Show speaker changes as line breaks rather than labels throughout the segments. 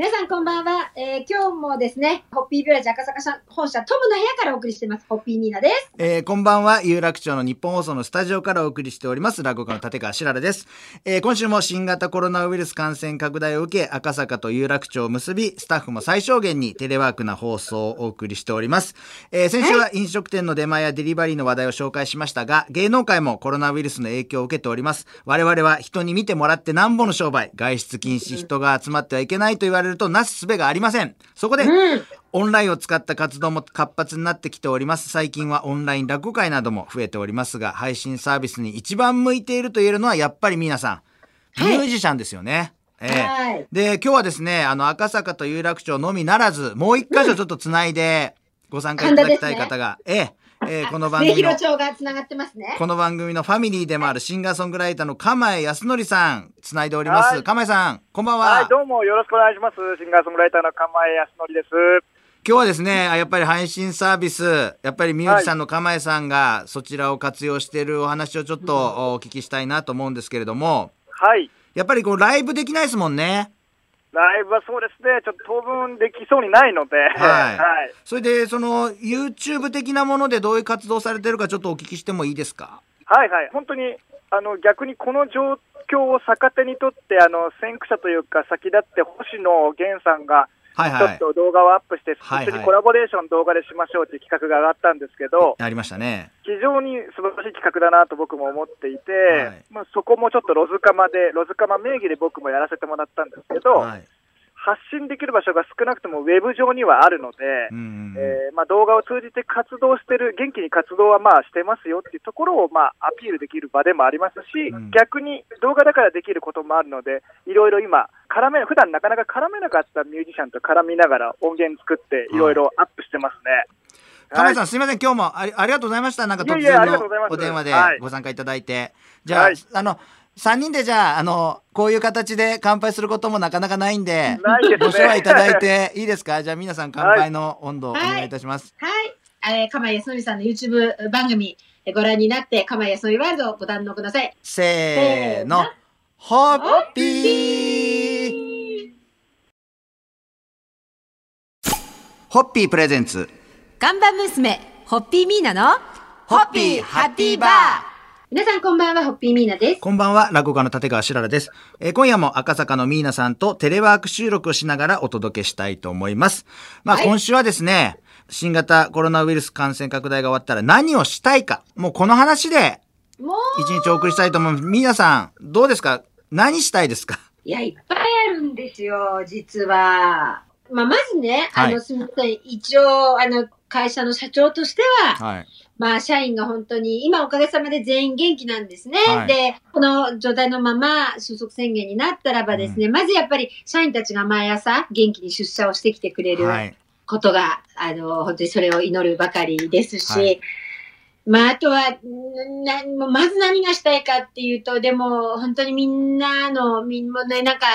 皆さんこんばんは。えー、今日もですね、ホッピービュラジ赤坂社本社トムの部屋からお送りしてます。ホッピーミーナです。
えー、こんばんは。有楽町の日本放送のスタジオからお送りしております。落語家の立川しららです。えー、今週も新型コロナウイルス感染拡大を受け、赤坂と有楽町を結び、スタッフも最小限にテレワークな放送をお送りしております。えー、先週は飲食店の出前やデリバリーの話題を紹介しましたが、芸能界もコロナウイルスの影響を受けております。我々は人に見てもらってなんぼの商売、外出禁止、人が集まってはいけないと言われるとなすすべがありません。そこで、
うん。
オンラインを使った活動も活発になってきております。最近はオンライン落語会なども増えておりますが、配信サービスに一番向いていると言えるのはやっぱり皆さん、
はい
ミュージシャンですよね。ええ
はい。
で、今日はですね、あの、赤坂と有楽町のみならず、もう一箇所ちょっとつないでご参加いただきたい方が、ええええ この番
ね、
組の
ひろ、町が繋がってますね。
この番組のファミリーでもあるシンガーソングライターの釜江康則さん、つないでおります。
はい
釜江さん、こんばんは。
はい、どうもよろしくお願いします。シンガーソングライターの釜江康則です。
今日はですね、あやっぱり配信サービス、やっぱりミュージシャンの釜江さんがそちらを活用しているお話をちょっとお聞きしたいなと思うんですけれども、
はい。
やっぱりこうライブできないですもんね。
ライブはそうですね、ちょっと当分できそうにないので、
はい
はい。
それで、その YouTube 的なものでどういう活動されてるかちょっとお聞きしてもいいですか？
はいはい。本当に、あの、逆にこの状況を逆手にとって、あの、先駆者というか、先立って星野源さんが、
はいはい。
ちょっと動画をアップして、
はいはい
一緒にコラボレーション動画でしましょうという企画が上がったんですけど、
ありましたね。
非常に素晴らしい企画だなと僕も思っていて、
はい
まあ、そこもちょっとロズカマで、ロズカマ名義で僕もやらせてもらったんですけど、
はい。
発信できる場所が少なくともウェブ上にはあるので、
うんうんうん
えーまあ、動画を通じて活動してる、元気に活動はまあしてますよっていうところをまあアピールできる場でもありますし、
うん
逆に動画だからできることもあるので、いろいろ今、絡め、普段なかなか絡めなかったミュージシャンと絡みながら音源作って、いろいろアップしてますね。
釜江さん、すみません、今日もありありがとうございました。なんか突然のお電話で
はい
ご参加いただいて。じゃあ、
はい
あの、3人でじゃあ、あの、こういう形で乾杯することもなかなかないんで、
ないですね
ご唱和いただいて いいですか？じゃあ皆さん乾杯の温度をお願いいたします。
はい。えー、釜井康則さんの YouTube 番組えーご覧になって、釜井康則ワールドをご堪能ください。
せーの。ホッピーホッピープレゼンツ。
看板娘、ホッピーミーナの、
ホッピーハッピーバー
皆さんこんばんは、ホッピーミーナです。
こんばんは、落語家の立川しららです。えー今夜も赤坂のミーナさんとテレワーク収録をしながらお届けしたいと思います。まあ、
はい
今週はですね、新型コロナウイルス感染拡大が終わったら何をしたいか、もうこの話で
もう、
一日お送りしたいと思います。ミーナさん、どうですか？何したいですか？
いや、いっぱいあるんですよ、実は。まあ、まずね、
はい
あの、すみません。一応、あの、会社の社長としては、
はい。
まあ、社員が本当に、今おかげさまで全員元気なんですね。
はい
で、この状態のまま収束宣言になったらばですね、まずやっぱり社員たちが毎朝元気に出社をしてきてくれる
はい。
ことが、あの、本当にそれを祈るばかりですし、
はい
まあ、あとは、んな、まず何がしたいかっていうと、でも、本当にみんなの、みんなね、なんか、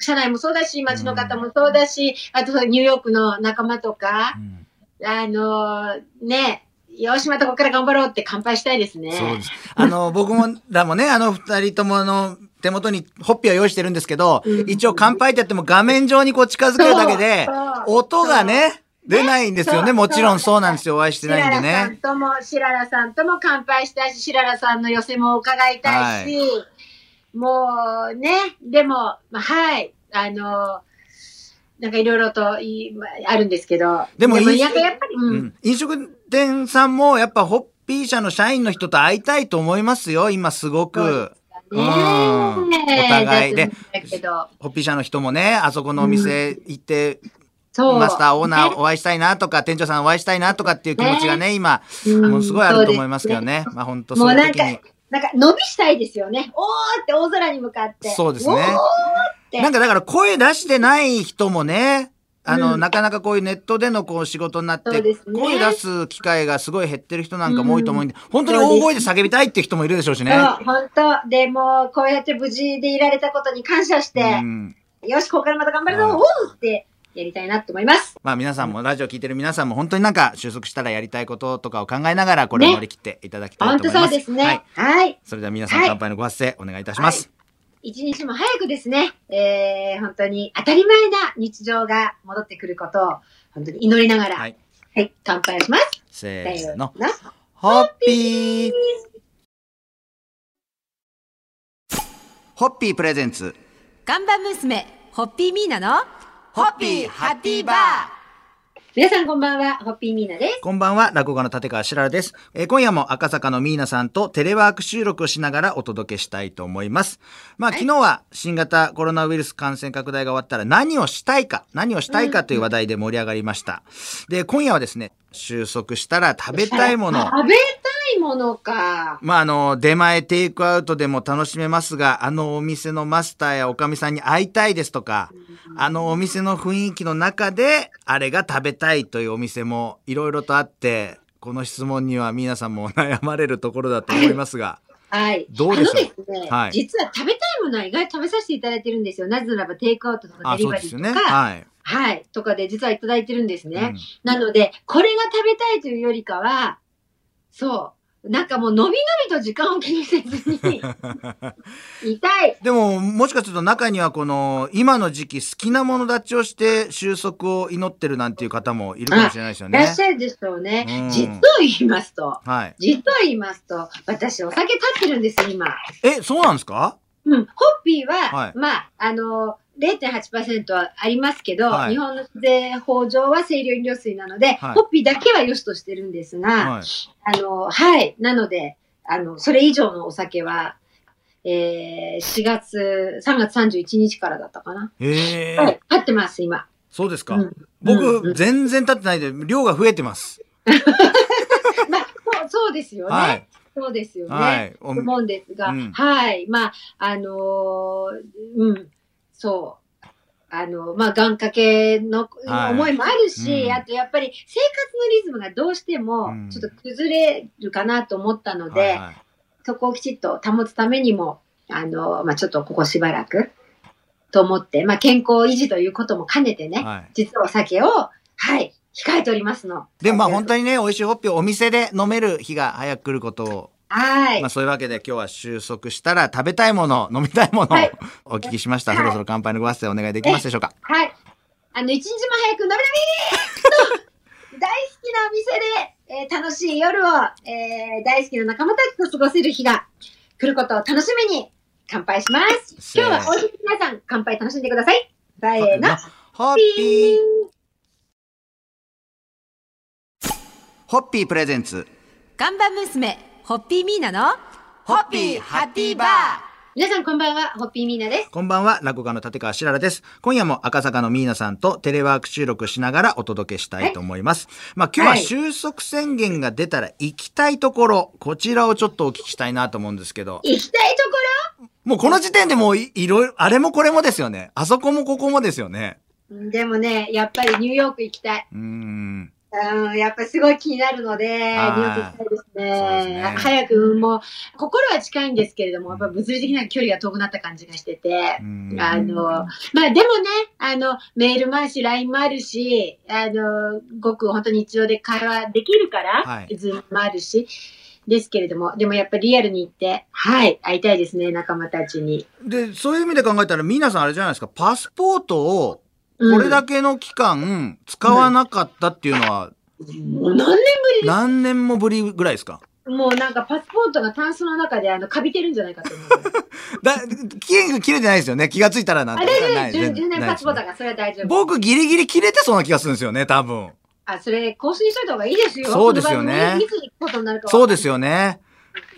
社内もそうだし、街の方もそうだし、あと、ニューヨークの仲間とか
う、ん
あの、ね、よし、またここから頑張ろうって乾杯したいですね。
そうです。あの、僕も、らもね、あの二人ともあの、手元にホッピーを用意してるんですけど、
うん
一応乾杯ってやっても画面上にこう近づけるだけで音がね、出ないんですよね。もちろんそうなんですよ。お会いしてないんで
シララさん
ね。
とも、シララさんとも乾杯したいし、シララさんの寄せも伺いたいし、もうね、でも、まあ、はい、あの、なんかいろいろといあ、あるんですけど、
でもいい
なんかやっぱり、う、
うんん飲食店さんもやっぱホッピー社の社員の人と会いたいと思いますよ。今すごく。
ね
うんお互いでホッピー社の人もね、あそこのお店行って。マスター、オーナー
ね
お会いしたいなとか、店長さんお会いしたいなとかっていう気持ちがね、今、
うん
ものすごいあると思いますけどね。まあ本当そうういう時に。、
なんか伸びしたいですよね。おーって大空に向かって。
そうですね。なんかだから声出してない人もね、あの、
うん
なかなかこういうネットでのこう仕事になって、
ね
声出す機会がすごい減ってる人なんかも多いと思うんで、本当に大声で叫びたいっていう人もいるでしょうしね。
そう、本当でも、こうやって無事でいられたことに感謝して、
うん
よし、ここからまた頑張るぞ、
はい
おうってやりたいなと思います。
まあ皆さんも、ラジオ聞いてる皆さんも本当になんか収束したらやりたいこととかを考えながらこれを乗り切っていただきたい
本当
と思います。
そうですね。
は。
はいい。
それでは皆さん
はい
乾杯のご発声お願いいたします。
一日も早くですね、えー、本当に当たり前な日常が戻ってくることを、本当に祈りながら、
は
はいい、乾杯します。
せーの。
な
ホッピーホッピープレゼンツ。
看板娘、ホッピーミーナの、
ホッピーハッピーバー
皆さんこんばんは、ホッピーミーナです。
こんばんは、落語家の立川しららです。えー今夜も赤坂のミーナさんとテレワーク収録をしながらお届けしたいと思います。まあ、昨日は新型コロナウイルス感染拡大が終わったら何をしたいか、何をしたいかという話題で盛り上がりました。で、今夜はですね、収束したら食べたいもの。
食べたいものか。
まあ、あの、出前、テイクアウトでも楽しめますが、あのお店のマスターやおかみさんに会いたいですとか、あのお店の雰囲気の中で、あれが食べたいというお店もいろいろとあって、この質問には皆さんも悩まれるところだと思いますが、
はい。
どうでしょう？
ね、
はい
実は食べたいものは意外と食べさせていただいてるんですよ。なぜならばテイクアウトとか
あ、
デリバリーとか、
ね。はい。
はい、とかで実はいただいてるんですね。
うん
なので、これが食べたいというよりかは、そう、なんかもうのびのびと時間を気にせずに、痛い。
でも、もしかすると中にはこの、今の時期好きなもの立ちをして収束を祈ってるなんていう方もいるかもしれないですよね
いらっし。ゃるでしょうね。
うん
実を言いますと、
はい。
実を言いますと、私お酒立ってるんですよ、今。
え、そうなんですか？
うん、ホッピーは、
はい
まあ、あの、0.8%はありますけど、
はい
日本の税法上は清涼飲料水なので、
はい
ホッピーだけは良しとしてるんですが、
はい。
あの、はい。なので、あの、それ以上のお酒は、えー、4月、3月31日からだったかな。
へえ、
はい。立ってます、今。
そうですか。
うん
僕、
うんうん
全然立ってないで、量が増えてます。
まあ、そうそうですよね。
はい。
そうですよね。
はい。お
思うんですが、
うん
はい。まあ、あのーうん、そう。あの、まあ、願掛けの
はい
思いもあるし、
うん
あとやっぱり生活のリズムがどうしても
うん
ちょっと崩れるかなと思ったので、
はいはい
そこをきちっと保つためにも、あの、まあ、ちょっとここしばらくと思って、まあ、健康維持ということも兼ねてね、
はい。
実はお酒を、はい、控えておりますの。
でもまあ本
に。
当にね、美味しいホッピーをお店で飲める日が早く来ることを、
はい。
まあそういうわけで今日は収束したら食べたいもの、飲みたいものを
はい
お聞きしました。
はい
そろそろ乾杯のご発声お願いできますでしょうか？
はい。あの、一日も早く飲み飲みと大好きなお店で、えー楽しい夜を、えー大好きな仲間たちと過ごせる日が来ることを楽しみに乾杯します。今日はおいしい皆さん乾杯楽しんでください。せーの。
ホッピーホッピープレゼンツ。
看板娘、ホッピーミーナの、
ホッピーハッピーバー
皆さんこんばんは、ホッピーミーナです。
こんばんは、落語家の立川しららです。今夜も赤坂のミーナさんとテレワーク収録しながらお届けしたいと思います。まあ今日は
はい
収束宣言が出たら行きたいところ、こちらをちょっとお聞きしたいなと思うんですけど、
行きたいとこ
もうこの時点でもういいろいろ、あれもこれもですよね。あそこもここもですよね。
ろでもね、やっぱりニューヨーク行きたい。
うーん。
うん、やっぱりすごい気になるので、ニューヨーク行きたいですね。
ね
早く、もう、心は近いんですけれども、やっぱ物理的な距離が遠くなった感じがしてて、
うん
あの、まあでもね、あの、メールもあるし、LINE もあるし、あの、ごく本当に日常で会話できるから、
はい
ズームもあるし、ですけれども、でもやっぱりリアルに行って、はい、会いたいですね、仲間たちに。
で、そういう意味で考えたら、皆さんあれじゃないですか、パスポートを
うん
これだけの期間使わなかったっていうのは、
もう何年
何年もぶりぐらいですか？
もうなんかパスポートがタンスの中であの、カビてるんじゃないかと思う。
だ、期限が切れてないですよね。気がついたらなん
あ、
て
大丈夫
ない
です。10年パスポート
ない
だから、それは大丈夫。
僕ギリギリ切れてそうな気がするんですよね、多分。
あ、それ、更新しといた方がいいですよ。
そうですよね
この番組いつに行くことになるか
そうです
よ。
よね。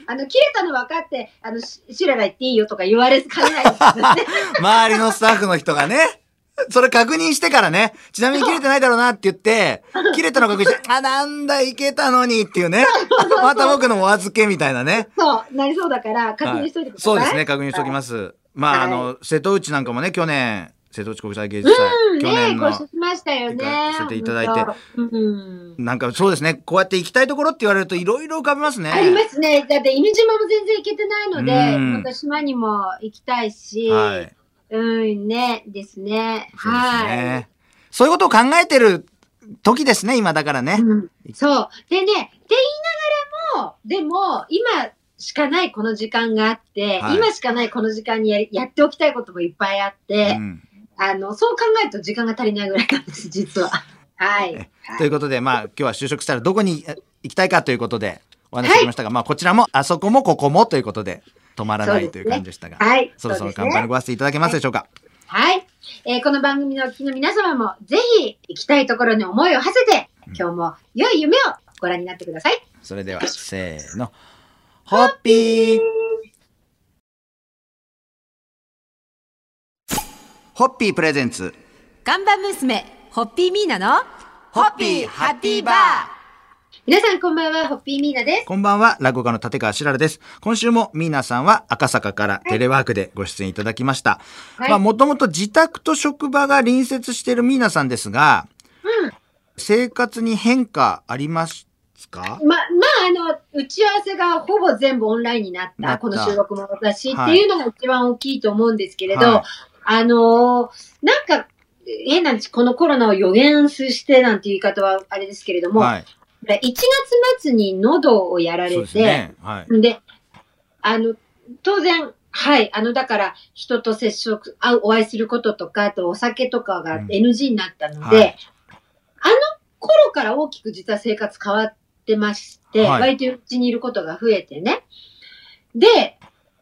あの、切れたの分かって、あの、しシララ言っていいよとか言われかねないね。
周りのスタッフの人がね。それ確認してからね。ちなみに切れてないだろうなって言って、切れたの確認して、あ、なんだ、いけたのにっていうね。また僕のお預けみたいなね。
そう、なりそうだから、確認しといてください。
そうですね、確認しておきます。まあ、
はい
あの、瀬戸内なんかもね、去年、瀬戸内国際芸術祭、
うん、
去
ね
年の
しましたよね。
行かせていただいて。なんかそうですね、こうやって行きたいところって言われるといろいろ浮かびますね。
ありますね。だって、犬島も全然行けてないので、
うん
また島にも行きたいし、
はい。
うん、ね、ですね。
そうです
はい。
ね。そういうことを考えてる時ですね、今だからね。
うんそう。でね、って言いながらも、でも、今しかないこの時間があって、
はい
今しかないこの時間にややっておきたいこともいっぱいあって、
うん
あの、そう考えると時間が足りないぐらいなんです、実は。はい。
ということで、まあ、今日は就職したらどこにえ行きたいかということでお話ししましたが、まあ、こちらも、あそこもここもということで、止まらないという感じでしたが、
はい。
そろそろ乾杯のごわせていただけますでしょうか？
はい。えーこの番組のお聞きの皆様も、ぜひ行きたいところに思いを馳せて、今日も良い夢をご覧になってください。
それでは、せーの。ホッピーホッピープレゼンツ。
看板娘、ホッピーミーナの、
ホッピーハッピーバー
皆さんこんばんは、ホッピーミーナです。
こんばんは、落語家の立川しららです。今週もミーナさんは赤坂からテレワークでご出演いただきました。
はい
まあ、もともと自宅と職場が隣接しているミーナさんですが、
うん
生活に変化ありますか？
ま、まあ、あの、打ち合わせがほぼ全部オンラインになった、
なった
この収録も私って
はい
いうのが一番大きいと思うんですけれど、
はい
あのーなんか、変な話、このコロナを予言してなんていう言い方はあれですけれども、
はい。
1月末に喉をやられて、
ね。はい。
で、あの、当然、はい、あの、だから、人と接触、会う、お会いすることとか、あとお酒とかが
うん
NG になったので、
はい
あの頃から大きく実は生活変わってまして、
はい
割とうちにいることが増えてね。で、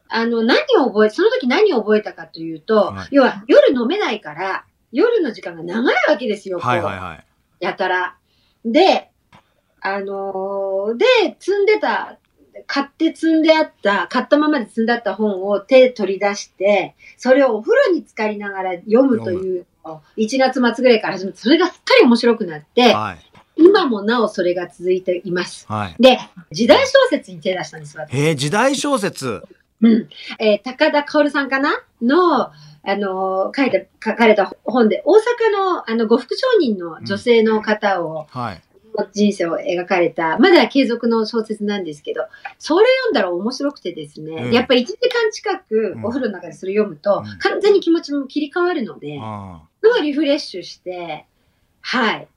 あの、何を覚え、その時何を覚えたかというと、
はい
要は夜飲めないから、夜の時間が長いわけですよ、こう
はいはいはい。
やたら。で、あのーで、積んでた、買って積んであった、買ったままで積んであった本を手取り出して、それをお風呂に浸かりながら読むというのを、1月末ぐらいから始めて、それがすっかり面白くなって、
はい。
今もなおそれが続いています。
はい。
で、時代小説に手出したんです、私。
へえ、時代小説。
うん。えー高田薫さんかなの、あのー書いて、書かれた本で、大阪の、あの、呉服商人の女性の方を、
はい。
人生を描かれた、まだ継続の小説なんですけど、それ読んだら面白くてですね、
うん
やっぱり1時間近く
うん
お風呂の中でそれ読むと、
うん
完全に気持ちも切り替わるので、
あ
すごいリフレッシュして、はい。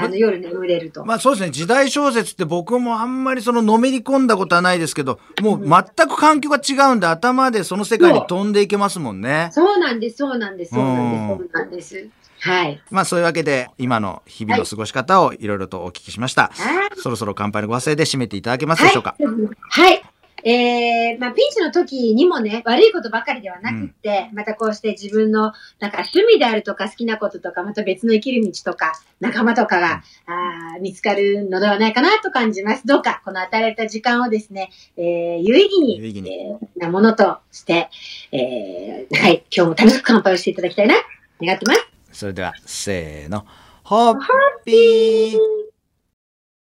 あの、夜眠れると。
あまあそうですね。時代小説って僕もあんまりそののめり込んだことはないですけど、もう全く環境が違うんで頭でその世界に飛んでいけますもんね。
そうなんです、そうなんです、そうなんです、
うん
そうなんです。はい。
まあそういうわけで今の日々の過ごし方をいろいろとお聞きしました。
はい。
そろそろ乾杯のご発声で締めていただけますでしょうか？
はい。はい。えー、まあ、ピンチの時にもね、悪いことばかりではなくって、またこうして自分の、なんか趣味であるとか好きなこととか、また別の生きる道とか、仲間とかが、あー見つかるのではないかなと感じます。どうか、この与えられた時間をですね、えー、有意義に、
有意義に
えーなものとして、えー、はい、今日も楽しく乾杯をしていただきたいな、願ってます。
それでは、せーの。ホッピー